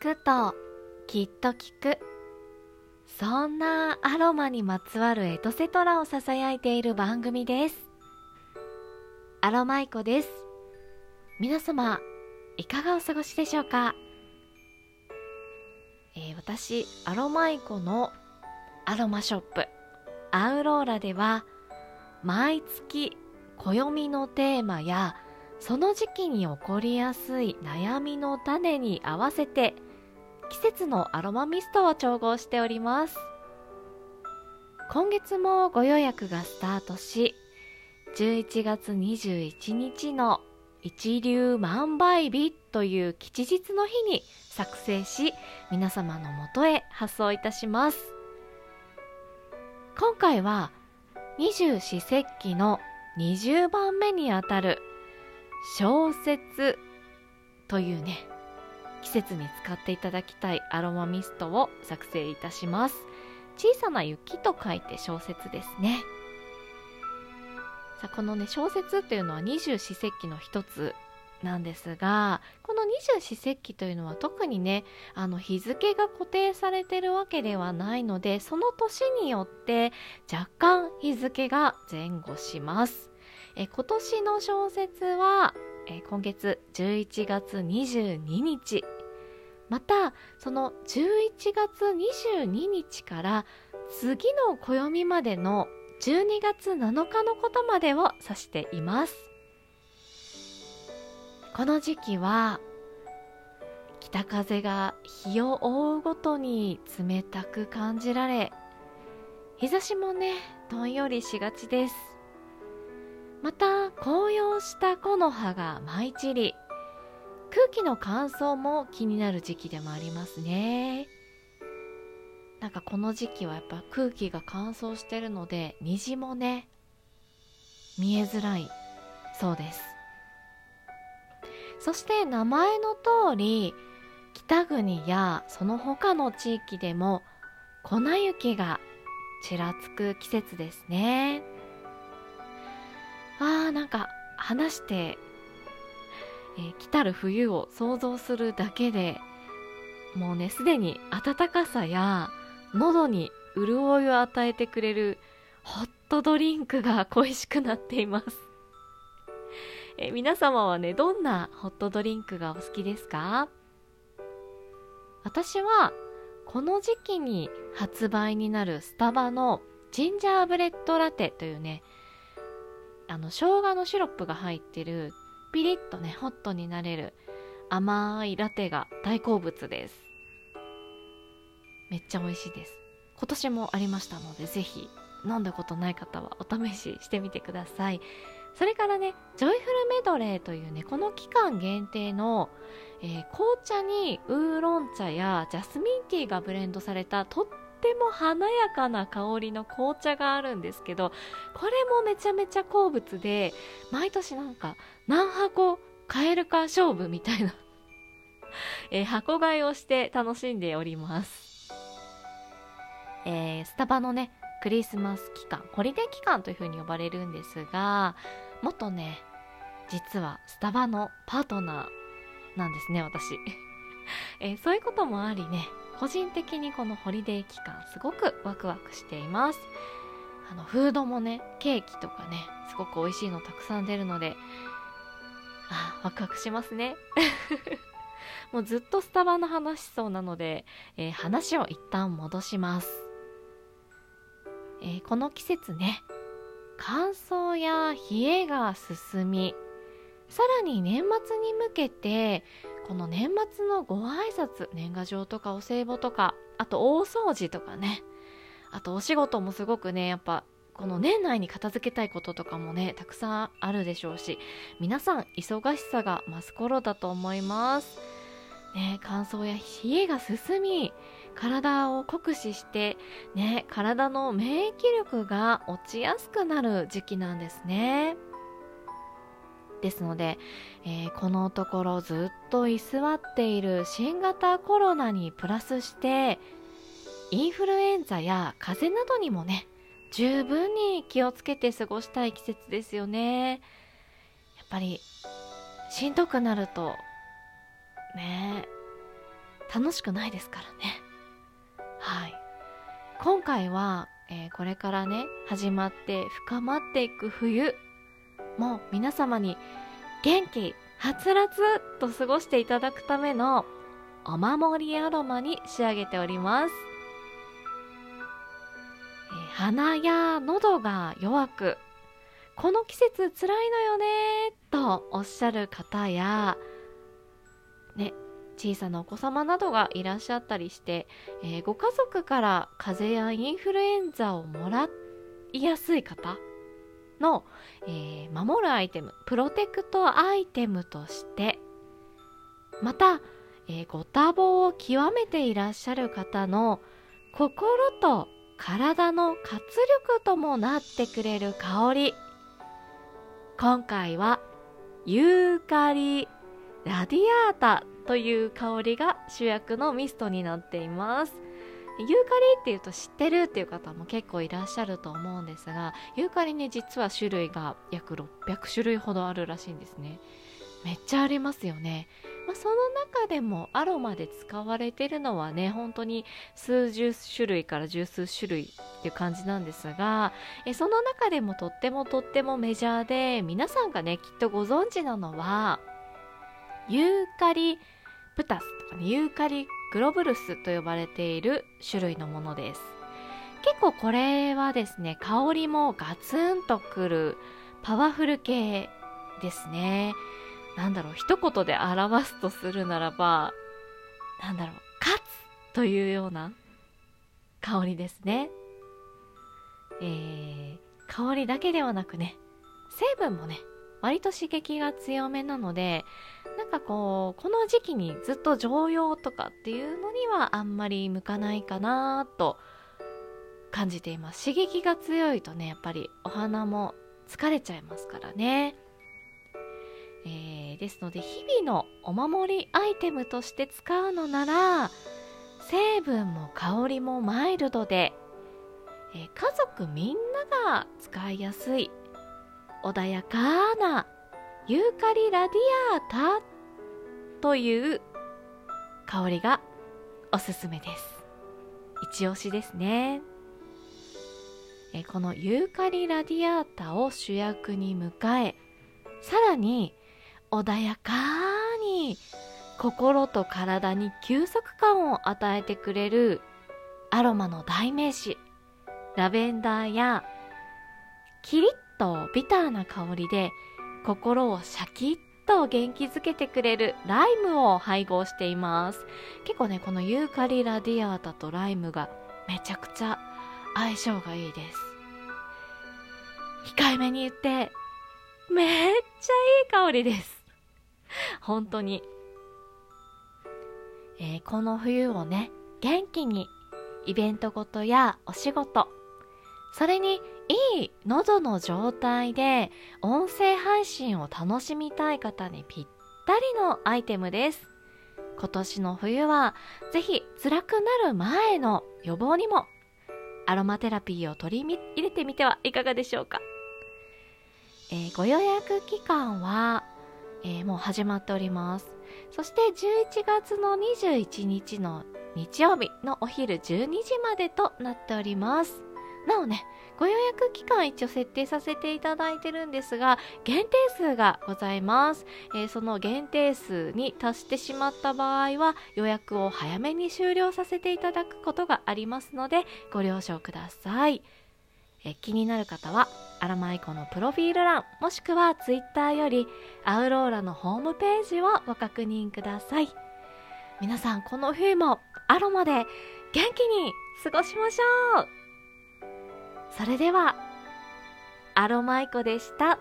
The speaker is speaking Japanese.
くときっと効く。そんなアロマにまつわるエトセトラをささやいている番組です。アロマイコです。皆様いかがお過ごしでしょうか、えー、私アロマイコのアロマショップアウローラでは毎月暦のテーマやその時期に起こりやすい悩みの種に合わせて季節のアロマミストを調合しております。今月もご予約がスタートし11月21日の一流万倍日という吉日の日に作成し皆様のもとへ発送いたします。今回は二十四節気の20番目にあたる小節というね季節に使っていただきたいアロマミストを作成いたします。小さな雪と書いて小節ですね。さあこのね小節というのは二十四節気の一つなんですがこの二十四節気というのは特にねあの日付が固定されてるわけではないのでその年によって若干日付が前後します。え今年の小説は、え今月11月22日。またその11月22日から次の暦までの12月7日のことまでを指しています。この時期は北風が日を覆うごとに冷たく感じられ日差しもねどんよりしがちです。また紅葉した木の葉が舞い散り空気の乾燥も気になる時期でもありますね。なんかこの時期はやっぱ空気が乾燥してるので虹もね見えづらい。そうです。そして名前の通り北国やその他の地域でも粉雪がちらつく季節ですね。あーなんか話して、えー、来たる冬を想像するだけでもうねすでに暖かさや喉に潤いを与えてくれるホットドリンクが恋しくなっています。え皆様はねどんなホットドリンクがお好きですか？私はこの時期に発売になるスタバのジンジャーブレッドラテというねあの生姜のシロップが入ってるピリッとねホットになれる甘いラテが大好物です。めっちゃ美味しいです。今年もありましたのでぜひ飲んだことない方はお試ししてみてください。それからねジョイフルメドレーというねこの期間限定の、えー、紅茶にウーロン茶やジャスミンティーがブレンドされたとっっても華やかな香りの紅茶があるんですけどこれもめちゃめちゃ好物で毎年なんか何箱買えるか勝負みたいな えー、箱買いをして楽しんでおります、えー、スタバのねクリスマス期間ホリデー期間というふうに呼ばれるんですが元ね実はスタバのパートナーなんですね私、えー、そういうこともありね個人的にこのホリデー期間すごくワクワクしています。あのフードもねケーキとかねすごく美味しいのたくさん出るのであワクワクしますね。もうずっとスタバの話しそうなので、えー、話を一旦戻します、えー、この季節ね乾燥や冷えが進みさらに年末に向けてこの年末のご挨拶年賀状とかお歳暮とかあと大掃除とかね。あとお仕事もすごくねやっぱこの年内に片付けたいこととかもねたくさんあるでしょうし皆さん忙しさが増す頃だと思います。ね乾燥や冷えが進み体を酷使してね体の免疫力が落ちやすくなる時期なんですね。ですので、えー、このところずっと居座っている新型コロナにプラスしてインフルエンザや風邪などにもね十分に気をつけて過ごしたい季節ですよね。やっぱりしんどくなるとね楽しくないですからね。はい。今回は、えー、これからね始まって深まっていく冬もう皆様に元気はつらつと過ごしていただくためのお守りアロマに仕上げております、え、鼻や喉が弱くこの季節つらいのよねとおっしゃる方やね小さなお子様などがいらっしゃったりして、えー、ご家族から風邪やインフルエンザをもらいやすい方の、えー、守るアイテムプロテクトアイテムとしてまた、えー、ご多忙を極めていらっしゃる方の心と体の活力ともなってくれる香り。今回はユーカリラディアータという香りが主役のミストになっています。ユーカリっていうと知ってるっていう方も結構いらっしゃると思うんですがユーカリね実は種類が約600種類ほどあるらしいんですね。めっちゃありますよね、まあ、その中でもアロマで使われてるのはね本当に数十種類から十数種類っていう感じなんですがえその中でもとってもとってもメジャーで皆さんがねきっとご存知なのはユーカリプタスとかねユーカリグロブルスと呼ばれている種類のものです。結構これはですね香りもガツンとくるパワフル系ですね。なんだろう一言で表すとするならばなんだろう勝つというような香りですね。えー、香りだけではなくね成分もね割と刺激が強めなのでなんかこうこの時期にずっと常用とかっていうのにはあんまり向かないかなと感じています。刺激が強いとねやっぱりお花も疲れちゃいますからね。えー、ですので日々のお守りアイテムとして使うのなら成分も香りもマイルドで、えー、家族みんなが使いやすい穏やかなユーカリラディアータという香りがおすすめです。一押しですね。えこのユーカリラディアータを主役に迎えさらに穏やかに心と体に休息感を与えてくれるアロマの代名詞ラベンダーやキリッとビターな香りで心をシャキッと元気づけてくれるライムを配合しています。結構ねこのユーカリラディアータとライムがめちゃくちゃ相性がいいです。控えめに言ってめっちゃいい香りです。本当に。えー、この冬をね、元気にイベントごとやお仕事、それにいい喉の状態で音声配信を楽しみたい方にぴったりのアイテムです。今年の冬はぜひ辛くなる前の予防にもアロマテラピーを取り入れてみてはいかがでしょうか。えー、ご予約期間はえー、もう始まっております。そして11月の21日の日曜日のお昼12時までとなっております。なおね、ご予約期間一応設定させていただいてるんですが、限定数がございます。えー、その限定数に達してしまった場合は、予約を早めに終了させていただくことがありますので、ご了承ください。え気になる方はアラマイコのプロフィール欄もしくはツイッターよりアウローラのホームページをご確認ください皆さんこの冬もアロマで元気に過ごしましょうそれではアロマイコでした。